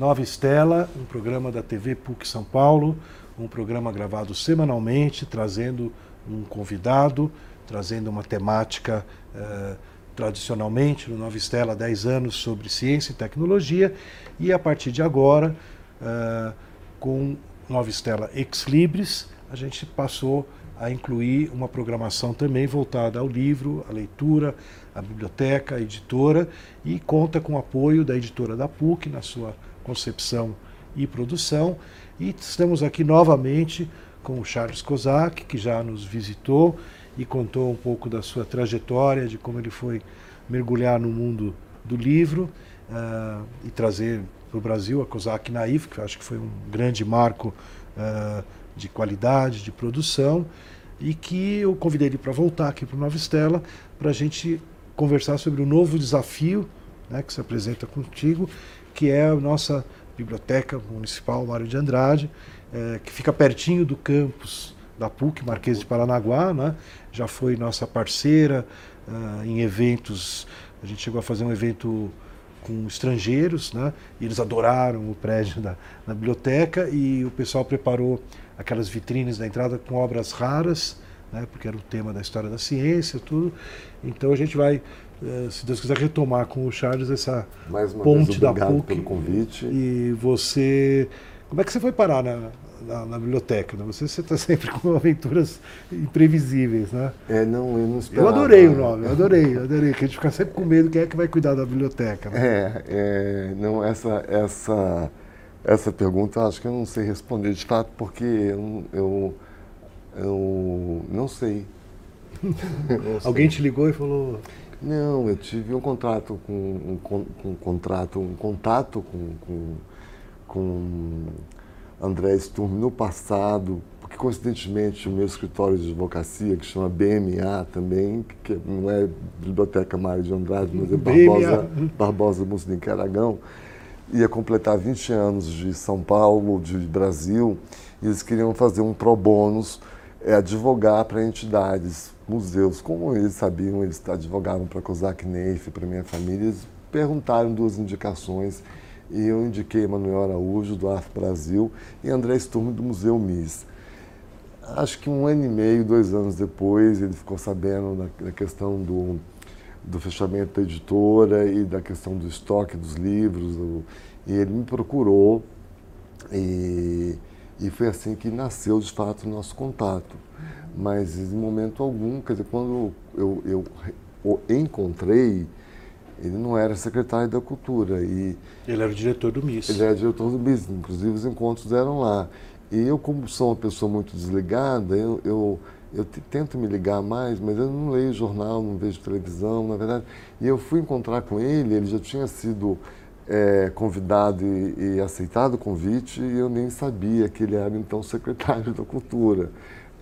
Nova Estela, um programa da TV PUC São Paulo, um programa gravado semanalmente, trazendo um convidado, trazendo uma temática eh, tradicionalmente no Nova Estela 10 anos sobre ciência e tecnologia e a partir de agora eh, com Nova Estela Ex Libris a gente passou a incluir uma programação também voltada ao livro, à leitura, à biblioteca, à editora e conta com o apoio da editora da PUC na sua concepção e produção. E estamos aqui novamente com o Charles Kozak, que já nos visitou e contou um pouco da sua trajetória, de como ele foi mergulhar no mundo do livro uh, e trazer para o Brasil a Kozak Naif, que eu acho que foi um grande marco uh, de qualidade, de produção, e que eu convidei ele para voltar aqui para o Nova Estela para a gente conversar sobre o novo desafio né, que se apresenta contigo, que é a nossa Biblioteca Municipal Mário de Andrade, é, que fica pertinho do campus da PUC, Marquês de Paranaguá, né? já foi nossa parceira uh, em eventos, a gente chegou a fazer um evento com estrangeiros, né? e eles adoraram o prédio da, da biblioteca e o pessoal preparou aquelas vitrines da entrada com obras raras, né? porque era o tema da história da ciência, tudo. Então a gente vai se Deus quiser, retomar com o Charles essa ponte vez, da PUC. pelo convite. E você. Como é que você foi parar na, na, na biblioteca? Né? Você está sempre com aventuras imprevisíveis, né? É, não, eu não esperava. Eu adorei o nome, eu adorei, eu adorei. Que a gente fica sempre com medo quem é que vai cuidar da biblioteca. Né? É, é, não, essa, essa, essa pergunta acho que eu não sei responder de fato, porque eu, eu, eu não sei. Alguém te ligou e falou. Não, eu tive um contrato com um, um, um contrato, um contato com, com, com André Sturm no passado, porque coincidentemente o meu escritório de advocacia, que chama BMA também, que não é Biblioteca Mário de Andrade, mas é Barbosa, Barbosa Muslim Aragão, ia completar 20 anos de São Paulo, de Brasil, e eles queriam fazer um pro bônus, é, advogar para entidades museus, como eles sabiam, eles advogavam para Kozak Neif, para minha família, eles perguntaram duas indicações e eu indiquei Manuel Araújo, do AF Brasil, e André Sturm, do Museu MIS. Acho que um ano e meio, dois anos depois, ele ficou sabendo da, da questão do, do fechamento da editora e da questão do estoque dos livros, do, e ele me procurou e, e foi assim que nasceu, de fato, o nosso contato mas em momento algum, quer dizer, quando eu, eu o encontrei, ele não era secretário da Cultura. E ele era o diretor do MIS. Ele era diretor do MIS, inclusive os encontros eram lá. E eu, como sou uma pessoa muito desligada, eu, eu, eu tento me ligar mais, mas eu não leio jornal, não vejo televisão, na verdade. E eu fui encontrar com ele, ele já tinha sido é, convidado e, e aceitado o convite, e eu nem sabia que ele era então secretário da Cultura.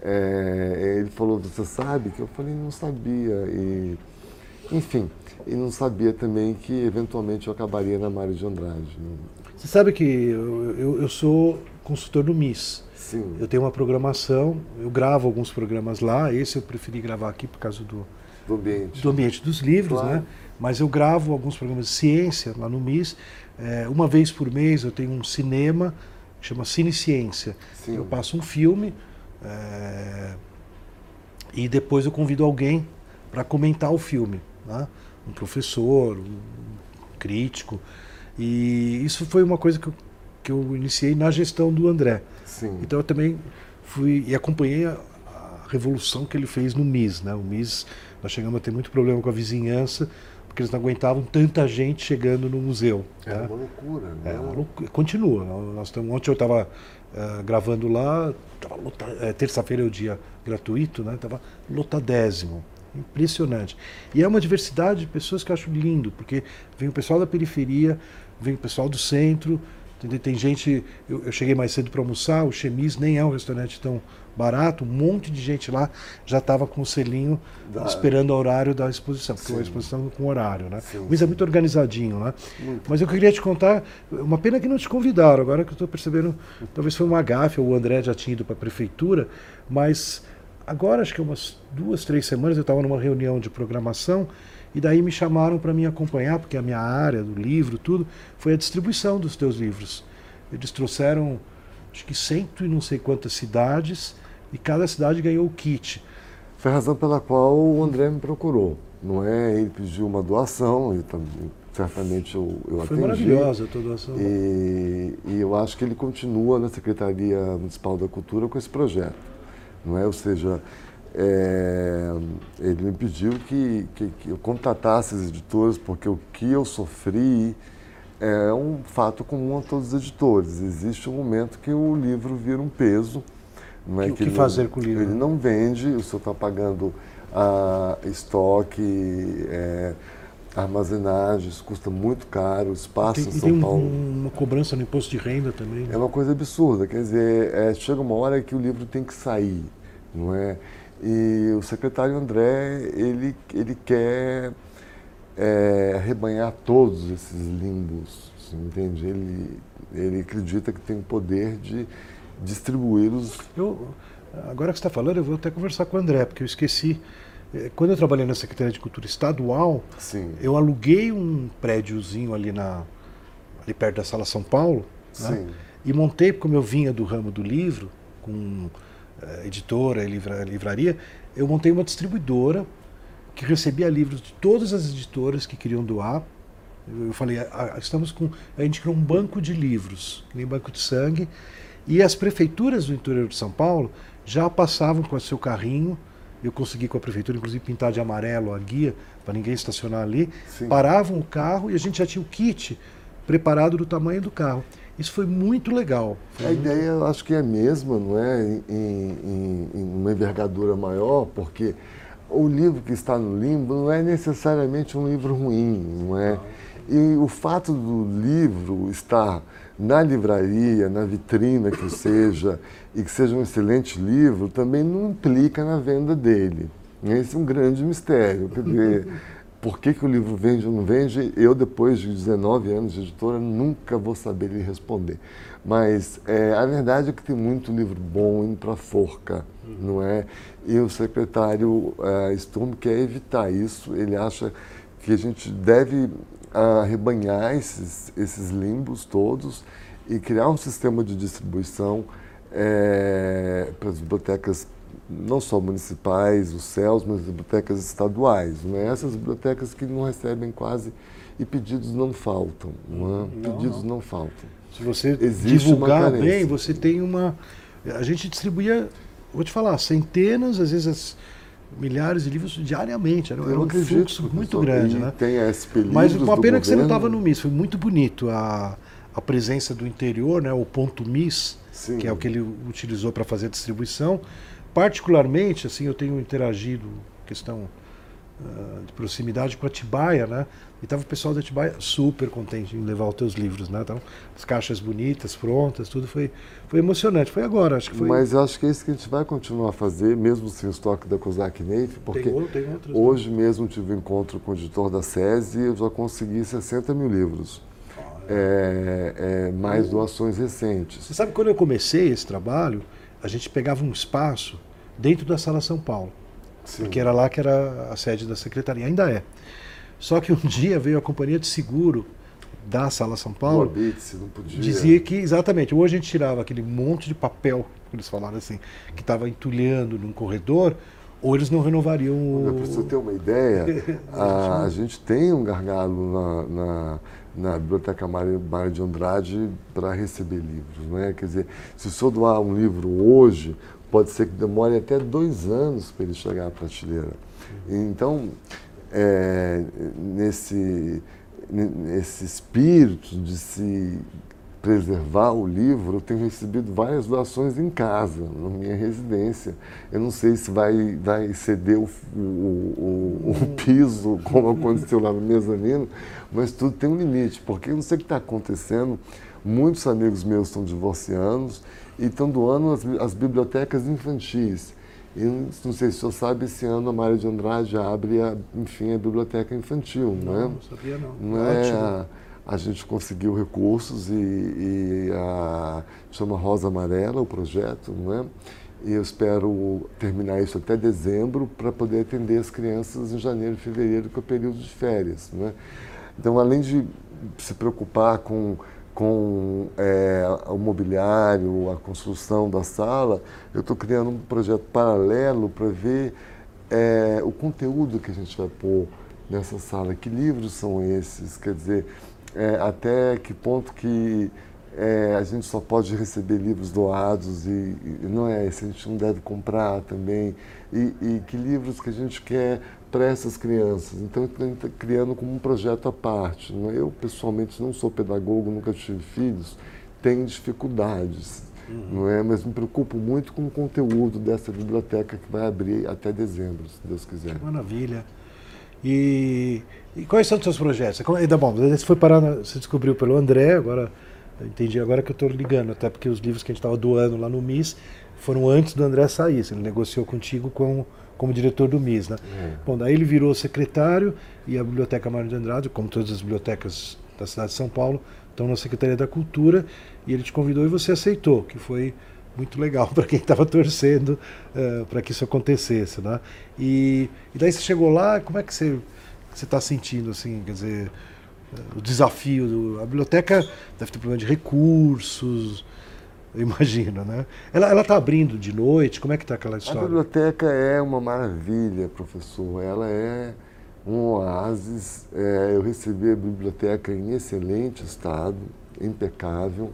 É, ele falou, você sabe? Que eu falei, não sabia. E, enfim, e não sabia também que eventualmente eu acabaria na Mário de Andrade. Né? Você sabe que eu, eu, eu, sou consultor do MIS. Sim. Eu tenho uma programação, eu gravo alguns programas lá, esse eu preferi gravar aqui por causa do, do, ambiente. do ambiente dos livros, claro. né? Mas eu gravo alguns programas de ciência lá no MIS. É, uma vez por mês eu tenho um cinema, chama Cine Ciência. Sim. Eu passo um filme, é... E depois eu convido alguém para comentar o filme, né? um professor, um crítico. E isso foi uma coisa que eu, que eu iniciei na gestão do André. Sim. Então eu também fui e acompanhei a, a, revolução que ele fez no MIS. Né? O MIS, nós chegamos a ter muito problema com a vizinhança, porque eles não aguentavam tanta gente chegando no museu. É né? uma loucura, né? É uma loucura. Continua. Nós estamos, ontem eu estava uh, gravando lá, é, terça-feira é o dia gratuito, né? Estava lotadésimo. Impressionante. E é uma diversidade de pessoas que eu acho lindo, porque vem o pessoal da periferia, vem o pessoal do centro, entendeu? tem gente. Eu, eu cheguei mais cedo para almoçar, o Chemis nem é um restaurante tão barato, um monte de gente lá já estava com o selinho da... esperando o horário da exposição, porque sim. a exposição com horário, né? Sim, Mas é muito organizadinho, né? Muito. Mas eu queria te contar, uma pena que não te convidaram, agora que eu estou percebendo, talvez foi uma gafe, o André já tinha ido para a prefeitura, mas agora, acho que umas duas, três semanas, eu estava numa reunião de programação e E daí me chamaram para me acompanhar, porque a minha área do livro, tudo, foi a distribuição dos teus livros. Eles trouxeram, acho que cento e não sei quantas cidades, e cada cidade ganhou o kit. Foi a razão pela qual o André me procurou. Não é? Ele pediu uma doação, e certamente eu, eu Foi atendi. maravilhosa a tua doação. E, e eu acho que ele continua na Secretaria Municipal da Cultura com esse projeto. Não é? Ou seja, é, ele me pediu que, que, que, eu contatasse as editoras, porque o que eu sofri é um fato comum a todos os editores. Existe um momento que o livro vira um peso. Não é? O que, que fazer não, com o livro? Ele não vende, o senhor está pagando a estoque, é, armazenagens, custa muito caro, espaço tem, em São tem Paulo. Um, uma cobrança no imposto de renda também. Né? É uma coisa absurda, quer dizer, é, chega uma hora que o livro tem que sair, não é? E o secretário André, ele, ele quer é, arrebanhar todos esses limbos, entende? Ele, ele acredita que tem o poder de distribuí-los. Eu, agora que você está falando, eu vou até conversar com o André, porque eu esqueci. Quando eu trabalhei na Secretaria de Cultura Estadual, Sim. eu aluguei um prédiozinho ali, na, ali perto da Sala São Paulo, né? e montei, como eu vinha do ramo do livro, com uh, editora e livra, livraria, eu montei uma distribuidora que recebia livros de todas as editoras que queriam doar. Eu, eu falei, a, a, estamos com. A gente criou um banco de livros, que nem banco de sangue, e as prefeituras do interior de São Paulo já passavam com o seu carrinho eu consegui com a prefeitura, inclusive, pintar de amarelo a guia, para ninguém estacionar ali. Sim. Paravam o carro e a gente já tinha o kit preparado do tamanho do carro. Isso foi muito legal. Foi a muito... ideia, eu acho que é a mesma, não é? Em, em, em, uma envergadura maior, porque o livro que está no limbo não é necessariamente um livro ruim, não é? E o fato do livro estar na livraria, na vitrina que seja, e que seja um excelente livro, também não implica na venda dele. Esse é um grande mistério. Dizer, por que, que o livro vende ou não vende, eu, depois de 19 anos de editora, nunca vou saber lhe responder. Mas é, a verdade é que tem muito livro bom indo para a forca, não é? E o secretário uh, Sturm quer evitar isso. Ele acha que a gente deve arrebanhar esses, esses limbos todos e criar um sistema de distribuição é, para as bibliotecas não só municipais, os céus, mas as bibliotecas estaduais. Né? Essas bibliotecas que não recebem quase e pedidos não faltam. Não, é? não pedidos não. não. faltam. Se você Existe divulgar bem, você tem uma. A gente distribuía, vou te falar, centenas, às vezes milhares de livros diariamente. Era, era um fluxo muito grande. Né? Tem a SP Mas uma pena que você não estava no MIS, foi muito bonito a, a presença do interior, né, o ponto MIS, Sim. que é o que ele utilizou para fazer a distribuição. Particularmente, assim, eu tenho interagido, questão uh, de proximidade com a Atibaia, né? E estava o pessoal da Atibaia super contente em levar os teus livros, né? Então, as caixas bonitas, prontas, tudo foi, foi emocionante. Foi agora, acho que foi. Mas eu acho que é isso que a gente vai continuar a fazer, mesmo sem o estoque da Kozak Neif, porque tem, tem outros, hoje né? mesmo tive um encontro com o editor da SESI e eu já consegui 60 mil livros. É, é, mais doações recentes. Você sabe, quando eu comecei esse trabalho, a gente pegava um espaço dentro da Sala São Paulo. Sim. Porque era lá que era a sede da secretaria, ainda é. Só que um dia veio a companhia de seguro da Sala São Paulo. Orbitse, não podia. Dizia que, exatamente, ou a gente tirava aquele monte de papel, eles falaram assim, que estava entulhando num corredor, ou eles não renovariam o. Para você ter uma ideia, a, a, gente tem um gargalo na, na, na Biblioteca Mário de Andrade para receber livros. Né? Quer dizer, se o senhor doar um livro hoje, pode ser que demore até dois anos para ele chegar à prateleira. Então, é, nesse, nesse espírito de se preservar o livro, eu tenho recebido várias doações em casa, na minha residência. Eu não sei se vai, vai ceder o, o, o, o piso, como aconteceu lá no mezanino, mas tudo tem um limite, porque eu não sei o que está acontecendo. Muitos amigos meus estão divorciando e estão doando as, as bibliotecas infantis. E não sei se o senhor sabe, esse ano a Mário de Andrade abre, a, enfim, a biblioteca infantil, não, não é? Não sabia não. não é a, a, gente conseguiu recursos e, e a chama Rosa Amarela o projeto, não é? e eu espero terminar isso até dezembro para poder atender as crianças em janeiro e fevereiro, que é o período de férias. Né? Então, além de se preocupar com, com é, o mobiliário, a construção da sala, eu estou criando um projeto paralelo para ver é, o conteúdo que a gente vai pôr nessa sala. Que livros são esses? Quer dizer, é, até que ponto que é, a gente só pode receber livros doados e, e, não é isso, a gente não deve comprar também. E, e que livros que a gente quer para essas crianças. Então, está criando como um projeto à parte. Né? Eu, pessoalmente, não sou pedagogo, nunca tive filhos, tenho dificuldades, uhum. não é? mas me preocupo muito com o conteúdo dessa biblioteca que vai abrir até dezembro, se Deus quiser. Que maravilha. E, e quais são os seus projetos? Ainda bom, você foi parar, você descobriu pelo André, agora entendi agora que eu estou ligando, até porque os livros que a gente estava doando lá no MIS foram antes do André sair. Ele negociou contigo com, como diretor do MIS, né? Uhum. Bom, daí ele virou secretário e a Biblioteca Mário de Andrade, como todas as bibliotecas da cidade de São Paulo, estão na Secretaria da Cultura e ele te convidou e você aceitou, que foi muito legal para quem estava torcendo uh, para que isso acontecesse, né? E, e, daí você chegou lá, como é que você está sentindo, assim, quer dizer, o desafio. Do, a biblioteca deve ter problema de recursos, imagino, né? Ela está abrindo de noite? Como é que está aquela história? A biblioteca é uma maravilha, professor. Ela é um oásis. É, eu recebi a biblioteca em excelente estado, impecável.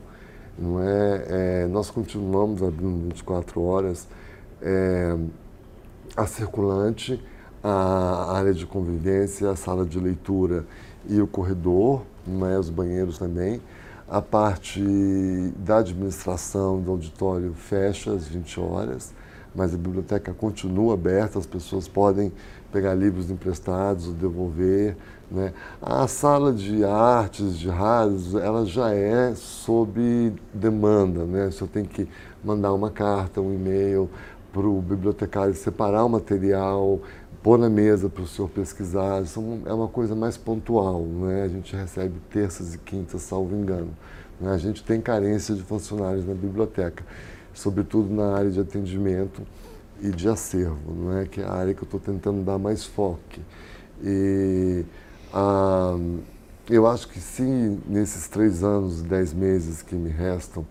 Não é, é nós continuamos abrindo 24 horas. É, a circulante, a área de convivência, a sala de leitura e o corredor, né, os banheiros também. A parte da administração do auditório fecha às 20 horas, mas a biblioteca continua aberta, as pessoas podem pegar livros emprestados, devolver. Né? A sala de artes, de rádios, ela já é sob demanda. Né? Eu tenho que mandar uma carta, um e-mail para o bibliotecário separar o material, pôr na mesa para o senhor pesquisar. Isso é uma coisa mais pontual, né? A gente recebe terças e quintas, salvo engano. Né? A gente tem carência de funcionários na biblioteca, sobretudo na área de atendimento e de acervo, não é? Que é a área que eu estou tentando dar mais foco. E ah, eu acho que se nesses três anos, dez meses que me restam,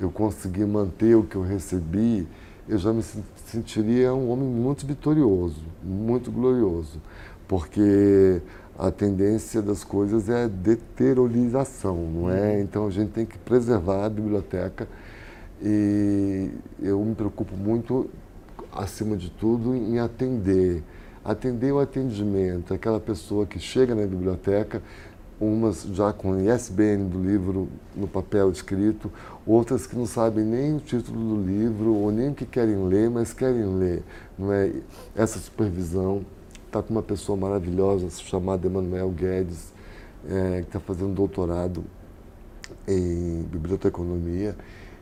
eu conseguir manter o que eu recebi, eu já me sentiria um homem muito vitorioso, muito glorioso, porque a tendência das coisas é a deteriorização, não é? Uhum. Então a gente tem que preservar a biblioteca e eu me preocupo muito, acima de tudo, em atender. Atender o atendimento, aquela pessoa que chega na biblioteca, umas já com ISBN do livro no papel escrito, outras que não sabem nem o título do livro ou nem o que querem ler, mas querem ler. Não é? Essa supervisão está com uma pessoa maravilhosa chamada Emanuel Guedes, é, que está fazendo doutorado em biblioteconomia.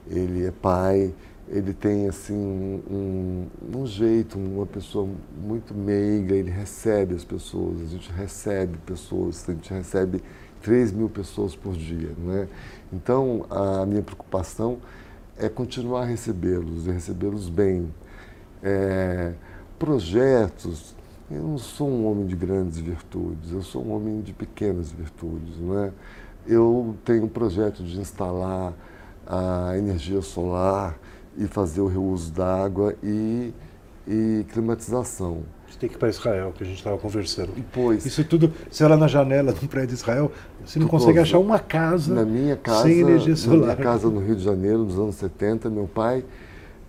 Ele é pai, ele tem assim um, um, jeito, uma pessoa muito meiga, ele recebe as pessoas, a gente recebe pessoas, a gente recebe 3 mil pessoas por dia, não é? Então, a minha preocupação é continuar a recebê-los, e recebê-los bem. É, projetos, eu não sou um homem de grandes virtudes, eu sou um homem de pequenas virtudes. Não é? Eu tenho um projeto de instalar a energia solar e fazer o reuso da água e, e climatização. Você tem que ir para Israel, que a gente estava conversando. Pois. Isso tudo, você olha na janela de um prédio de Israel, você não consegue achar uma casa, na minha casa sem energia solar. Na minha casa no Rio de Janeiro, nos anos 70, meu pai,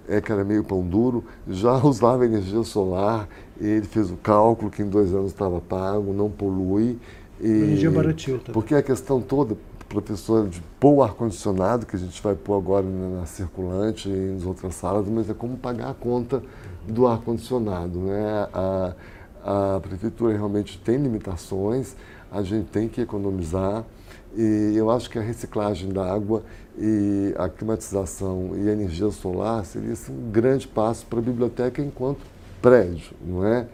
é, que era meio pão duro, já usava energia solar. Ele fez o cálculo que em dois anos estava pago, não polui. E, energia barateou também. Porque a questão toda, professor, de pôr o ar-condicionado, que a gente vai pôr agora na circulante e nas outras salas, mas é como pagar a conta do ar-condicionado. Né? A, a prefeitura realmente tem limitações, a gente tem que economizar. E eu acho que a reciclagem da água e a climatização e a energia solar seria assim, um grande passo para a biblioteca enquanto prédio, não é?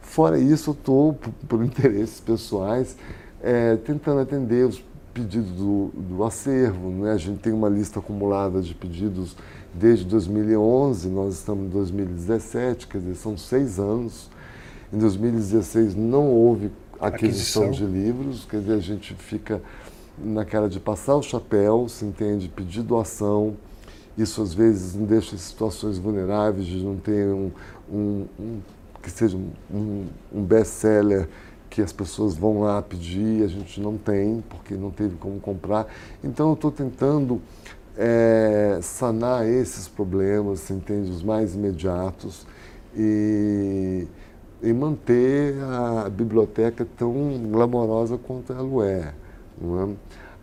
Fora isso, eu estou, por, por, interesses pessoais, é, tentando atender os pedido do, do acervo, né? a gente tem uma lista acumulada de pedidos desde 2011, nós estamos em 2017, quer dizer, são seis anos. Em 2016 não houve aquisição, aquisição. de livros, quer dizer, a gente fica naquela de passar o chapéu, se entende, pedir doação. Isso às vezes não deixa em situações vulneráveis de não ter um, um, um que seja um, um best-seller que as pessoas vão lá pedir, a gente não tem, porque não teve como comprar. Então eu estou tentando é, sanar esses problemas, entende, os mais imediatos e, e manter a biblioteca tão glamourosa quanto ela é. Não é?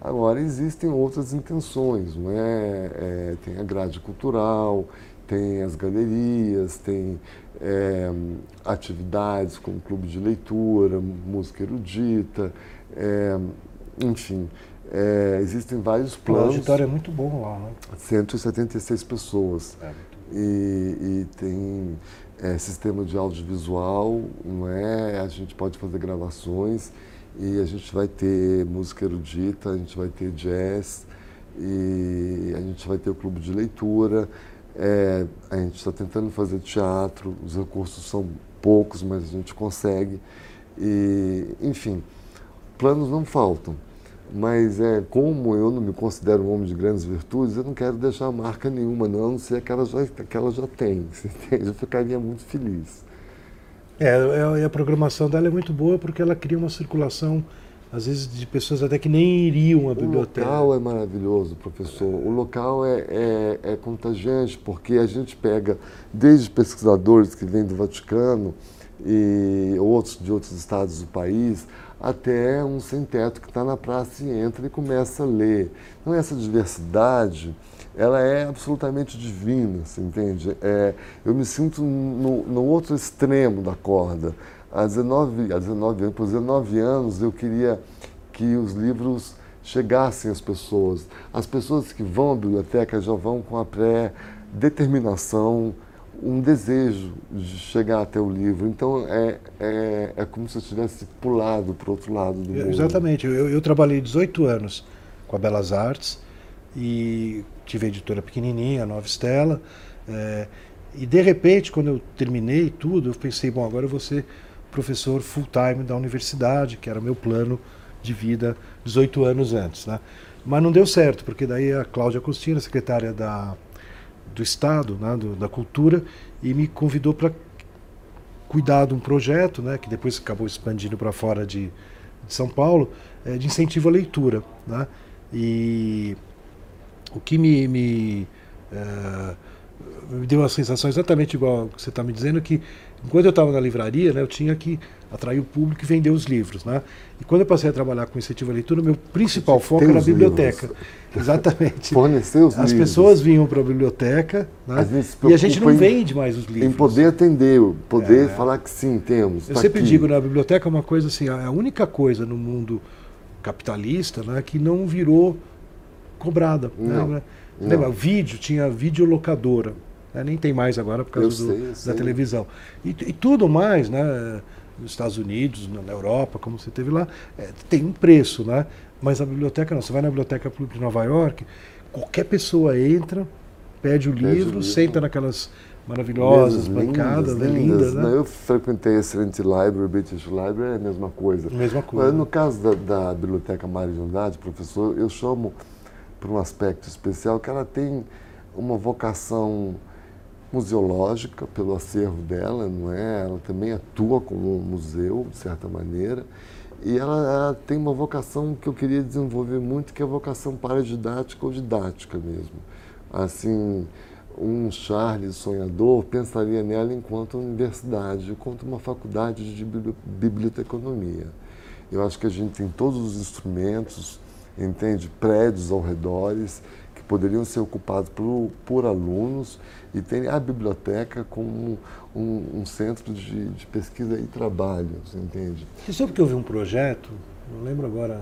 Agora, existem outras intenções, não é? é? Tem a grade cultural, tem as galerias, tem é, atividades como clube de leitura, música erudita, é, enfim, é, existem vários planos. O auditório é muito bom lá, né? 176 pessoas. É, e, e, tem é, sistema de audiovisual, não é? A gente pode fazer gravações e a gente vai ter música erudita, a gente vai ter jazz e a gente vai ter o clube de leitura. É, a gente está tentando fazer teatro, os recursos são poucos, mas a gente consegue. E, enfim, planos não faltam. Mas é como eu não me considero um homem de grandes virtudes, eu não quero deixar marca nenhuma, não, a não ser que ela já, que ela já tem. Eu ficaria muito feliz. É, a programação dela é muito boa porque ela cria uma circulação às vezes de pessoas até que nem iriam à biblioteca. O local é maravilhoso, professor. O local é, é, é, contagiante, porque a gente pega desde pesquisadores que vêm do Vaticano e outros de outros estados do país, até um sem-teto que está na praça e entra e começa a ler. Então essa diversidade, ela é absolutamente divina, você entende? É, eu me sinto no, no outro extremo da corda há 19, há 19 anos, por 19 anos eu queria que os livros chegassem às pessoas. As pessoas que vão à biblioteca já vão com a pré-determinação, um desejo de chegar até o livro. Então é, é, é como se eu tivesse pulado para o outro lado do mundo. Exatamente. Eu, eu trabalhei 18 anos com a Belas Artes e tive a editora pequenininha, a Nova Estela. É, e de repente, quando eu terminei tudo, eu pensei, bom, agora eu vou ser professor full-time da universidade, que era meu plano de vida 18 anos antes. Né? Mas não deu certo, porque daí a Cláudia Costina, secretária da, do Estado, né, do, da Cultura, e me convidou para cuidar de um projeto, né, que depois acabou expandindo para fora de, de, São Paulo, é, de incentivo à leitura. Né? E o que me, me, é, me deu uma sensação exatamente igual ao que você está me dizendo, que Enquanto eu estava na livraria, né, eu tinha que atrair o público e vender os livros. Né? E quando eu passei a trabalhar com incentivo à leitura, meu principal foco era a biblioteca. Livros. Exatamente. Fornecer os As livros. pessoas vinham para a biblioteca né? e a gente não vende mais os livros. Em poder atender, poder é. falar que sim, temos. Eu tá sempre aqui. digo, na biblioteca é uma coisa assim, a única coisa no mundo capitalista né, que não virou cobrada. Né? Não. Né? Lembra, vídeo, tinha videolocadora. Né? Nem tem mais agora por causa do, sei, da televisão. E, e, tudo mais, né? nos Estados Unidos, na Europa, como você teve lá, é, tem um preço, né? Mas a biblioteca não. Você vai na Biblioteca Pública de Nova York, qualquer pessoa entra, pede o, pede livro, o livro, senta naquelas maravilhosas Mesas bancadas, lindas, lindas, lindas né? Eu frequentei a Excelente Library, British Library, é a mesma coisa. Mesma coisa. Mas no caso da, da Biblioteca Mário de Andrade, professor, eu chamo por um aspecto especial que ela tem uma vocação museológica pelo acervo dela, não é? Ela também atua como um museu, de certa maneira. E ela, ela, tem uma vocação que eu queria desenvolver muito, que é a vocação paradidática ou didática mesmo. Assim, um Charles sonhador pensaria nela enquanto universidade, enquanto uma faculdade de biblioteconomia. Eu acho que a gente tem todos os instrumentos, entende? Prédios ao redores, poderiam ser ocupados por, por alunos e tem a biblioteca como um, um centro de, de, pesquisa e trabalho, entende? Você soube que houve um projeto, não lembro agora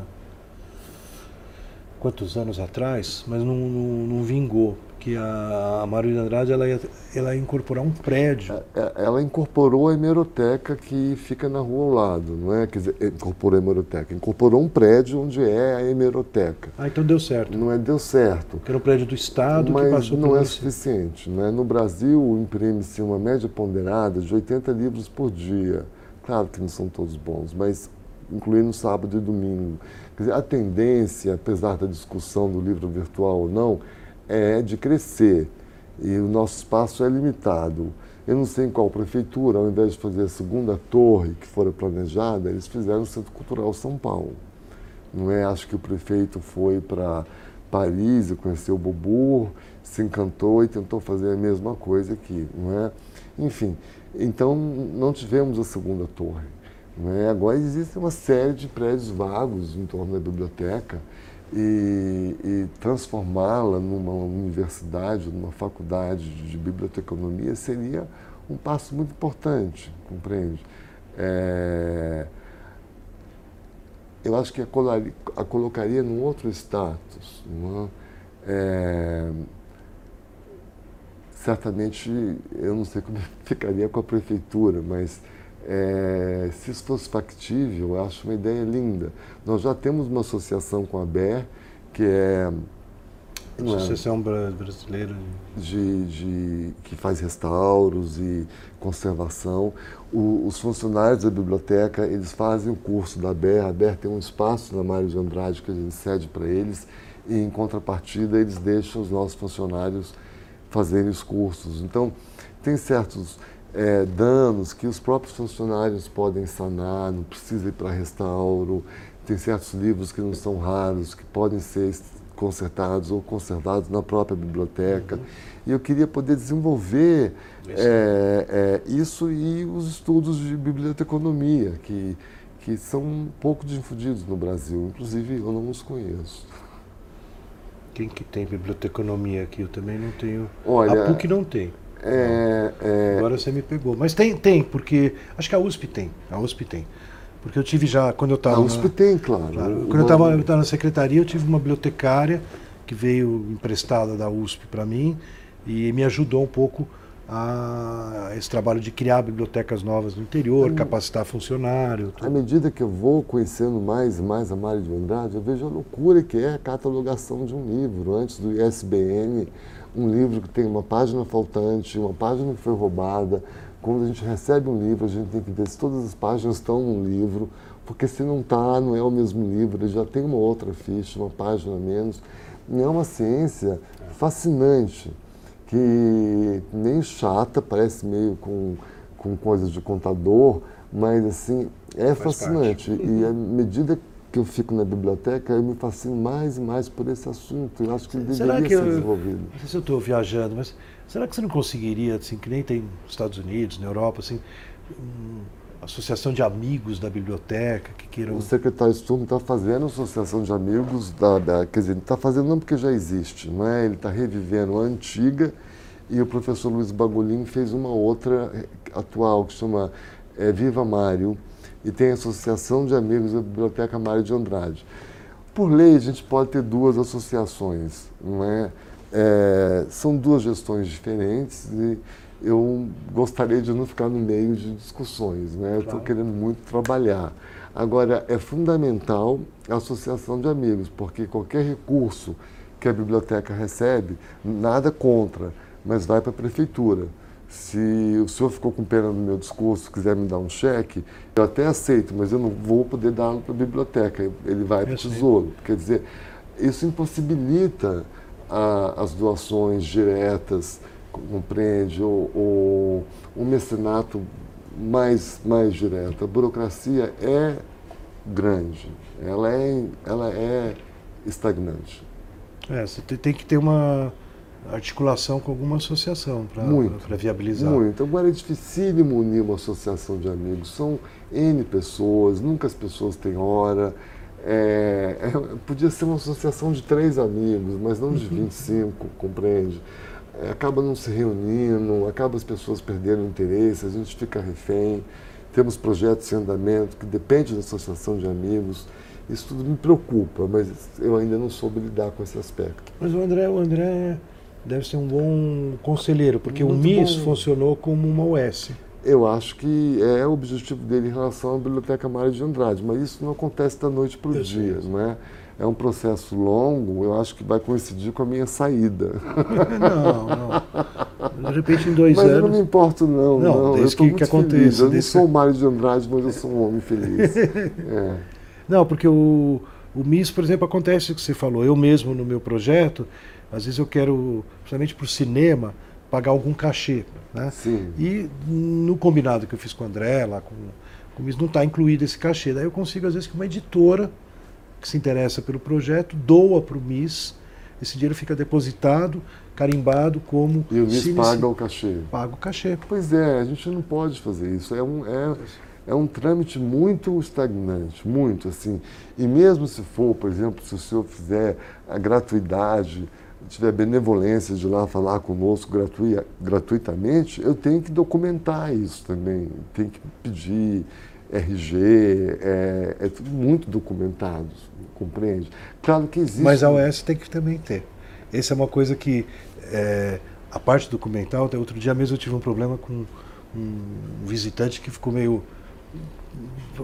quantos anos atrás, mas não, não, não vingou que a, a de Andrade ela ia, ela ia incorporar um prédio. É, é, ela incorporou a hemeroteca que fica na rua ao lado, não é? Quer dizer, incorporou a hemeroteca, incorporou um prédio onde é a hemeroteca. Ah, então deu certo. Não é, deu certo. Que era um prédio do Estado Mas que passou não é suficiente. Não é? No Brasil, imprime-se uma média ponderada de 80 livros por dia. Claro que não são todos bons, mas incluindo sábado e domingo. Quer dizer, a tendência, apesar da discussão do livro virtual ou não, é de crescer e o nosso espaço é limitado. Eu não sei em qual prefeitura, ao invés de fazer a segunda torre que fora planejada, eles fizeram o Centro Cultural São Paulo. Não é? Acho que o prefeito foi para Paris e conheceu o Bobo, se encantou e tentou fazer a mesma coisa aqui, não é? Enfim, então não tivemos a segunda torre. Não é? Agora existe uma série de prédios vagos em torno da biblioteca e, e transformá-la numa universidade, numa faculdade de biblioteconomia seria um passo muito importante, compreende? É, eu acho que a, colaria, a, colocaria num outro status. É? É, certamente, eu não sei como ficaria com a prefeitura, mas é, se isso fosse factível, eu acho uma ideia linda. Nós já temos uma associação com a BER, que é. Associação Brasileira de, de, que faz restauros e conservação. O, os funcionários da biblioteca eles fazem o curso da BER. A BER tem um espaço na Mário de Andrade que a gente cede para eles e, em contrapartida, eles deixam os nossos funcionários fazerem os cursos. Então, tem certos é, danos que os próprios funcionários podem sanar, não precisa ir para restauro. Tem certos livros que não são raros, que podem ser consertados ou conservados na própria biblioteca. Uhum. E eu queria poder desenvolver é, é, isso e os estudos de biblioteconomia, que, que são um pouco difundidos no Brasil. Inclusive, eu não os conheço. Quem que tem biblioteconomia aqui? Eu também não tenho. Olha, a PUC não tem. É, é... Agora você me pegou. Mas tem, tem, porque. Acho que a USP tem. A USP tem. Porque eu tive já, quando eu estava. A USP na, tem, claro. claro quando eu estava na secretaria, eu tive uma bibliotecária que veio emprestada da USP para mim e me ajudou um pouco a esse trabalho de criar bibliotecas novas no interior, hum. capacitar funcionário. Tudo. À medida que eu vou conhecendo mais e mais a Mário de Andrade, eu vejo a loucura que é a catalogação de um livro. Antes do ISBN, um livro que tem uma página faltante, uma página que foi roubada. Quando a gente recebe um livro, a gente tem que ver se todas as páginas estão no livro, porque se não está, não é o mesmo livro, ele já tem uma outra ficha, uma página a menos. E é uma ciência fascinante que meio chata, parece meio com, com coisas de contador, mas assim, é Faz fascinante. Parte. E à medida que eu fico na biblioteca, eu me fascino mais e mais por esse assunto. Eu acho que ele será deveria que ser eu, desenvolvido. Não sei se eu estou viajando, mas será que você não conseguiria, assim, que nem tem nos Estados Unidos, na Europa, assim, associação de amigos da biblioteca que queiram... O secretário Sturm está fazendo associação de amigos, da, da quer dizer, está fazendo não porque já existe, não é? Ele está revivendo a antiga e o professor Luiz Bagulin fez uma outra eh, atual que chama é, Viva Mário e tem a Associação de Amigos da Biblioteca Mário de Andrade. Por lei, a gente pode ter duas associações, não é? é são duas gestões diferentes e eu gostaria de não ficar no meio de discussões, né? Eu estou querendo muito trabalhar. Agora, é fundamental a associação de amigos, porque qualquer recurso que a biblioteca recebe, nada contra, mas vai para a prefeitura. Se o senhor ficou com pena no meu discurso, quiser me dar um cheque, eu até aceito, mas eu não vou poder dar para a biblioteca, ele vai para o tesouro. Quer dizer, isso impossibilita a, as doações diretas, compreende, ou, ou um mecenato mais, mais direto. A burocracia é grande, ela é, ela é estagnante. É, você tem que ter uma articulação com alguma associação para viabilizar. Muito. Agora é dificílimo unir uma associação de amigos. São N pessoas, nunca as pessoas têm hora. É, é, podia ser uma associação de três amigos, mas não de 25, uhum. compreende? É, acaba não se reunindo, acaba as pessoas perdendo interesse, a gente fica refém. Temos projetos em andamento que dependem da associação de amigos Isso tudo me preocupa, mas eu ainda não soube lidar com esse aspecto. Mas o André, o André deve ser um bom conselheiro, porque Muito o MIS bom. funcionou como uma US. Eu acho que é o objetivo dele em relação à Biblioteca Mário de Andrade, mas isso não acontece da noite para o dia, sei. não é? É um processo longo, eu acho que vai coincidir com a minha saída. Não, não. De repente, em dois mas eu não anos. me importo, não. Não, não, desde eu que- muito que aconteça, feliz. Eu não sou o Mário de Andrade, mas eu sou um homem feliz. É. Não, porque o, o MIS, por exemplo, acontece o que você falou. Eu mesmo, no meu projeto, às vezes eu quero, principalmente para o cinema, pagar algum cachê. Né? Sim. E no combinado que eu fiz com o André, lá com, com o MIS, não está incluído esse cachê. Daí eu consigo, às vezes, que uma editora que se interessa pelo projeto doa para o MIS. Esse dinheiro fica depositado, carimbado como E o MIS cine- paga o cachê. paga o cachê. Pois é, a gente não pode fazer isso. É um, é, é um trâmite muito estagnante, muito assim. E mesmo se for, por exemplo, se o senhor fizer a gratuidade, tiver benevolência de ir lá falar conosco gratui, gratuitamente, eu tenho que documentar isso também. Tenho que pedir RG, é, é tudo muito documentado, compreende? Claro que existe. Mas a OS tem que também ter. Essa é uma coisa que é, a parte documental, até outro dia mesmo eu tive um problema com um visitante que ficou meio.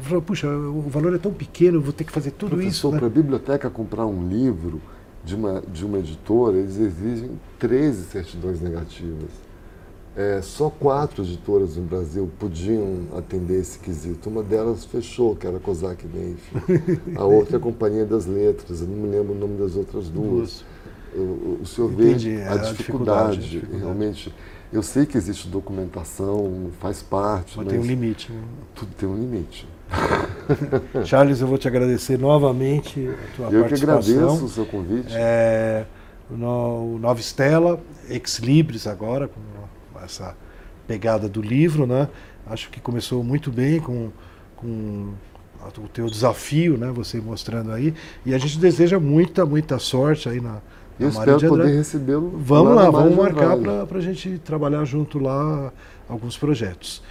Falou, Puxa, o valor é tão pequeno, eu vou ter que fazer tudo isso. Professor, Né? para a biblioteca comprar um livro de uma, de uma editora, eles exigem 13 certidões negativas. É, só quatro editoras no Brasil podiam atender esse quesito. Uma delas fechou, que era a Kozak Neif. A outra é a Companhia das Letras, eu não me lembro o nome das outras duas. O, o- senhor Entendi, vê é, a a dificuldade, dificuldade, a dificuldade. realmente. Eu sei que existe documentação, faz parte, Mas mas tem um limite. né? tudo tem um limite. Charles, eu vou te agradecer novamente a tua Eu que participação. agradeço o seu convite. É, o, no, o Nova Estela, Ex Libris agora, com essa pegada do livro, né? Acho que começou muito bem com, com o teu desafio, né? Você mostrando aí. E a gente deseja muita, muita sorte aí na, Eu espero de poder recebê-lo. Vamos lá vamos marcar para a gente trabalhar junto lá alguns projetos.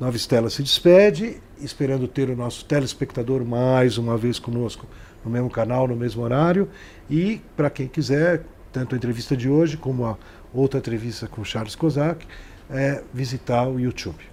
Nova Estela se despede, esperando ter o nosso telespectador mais uma vez conosco no mesmo canal, no mesmo horário. E para quem quiser, tanto a entrevista de hoje como a outra entrevista com Charles Kozak, é visitar o YouTube.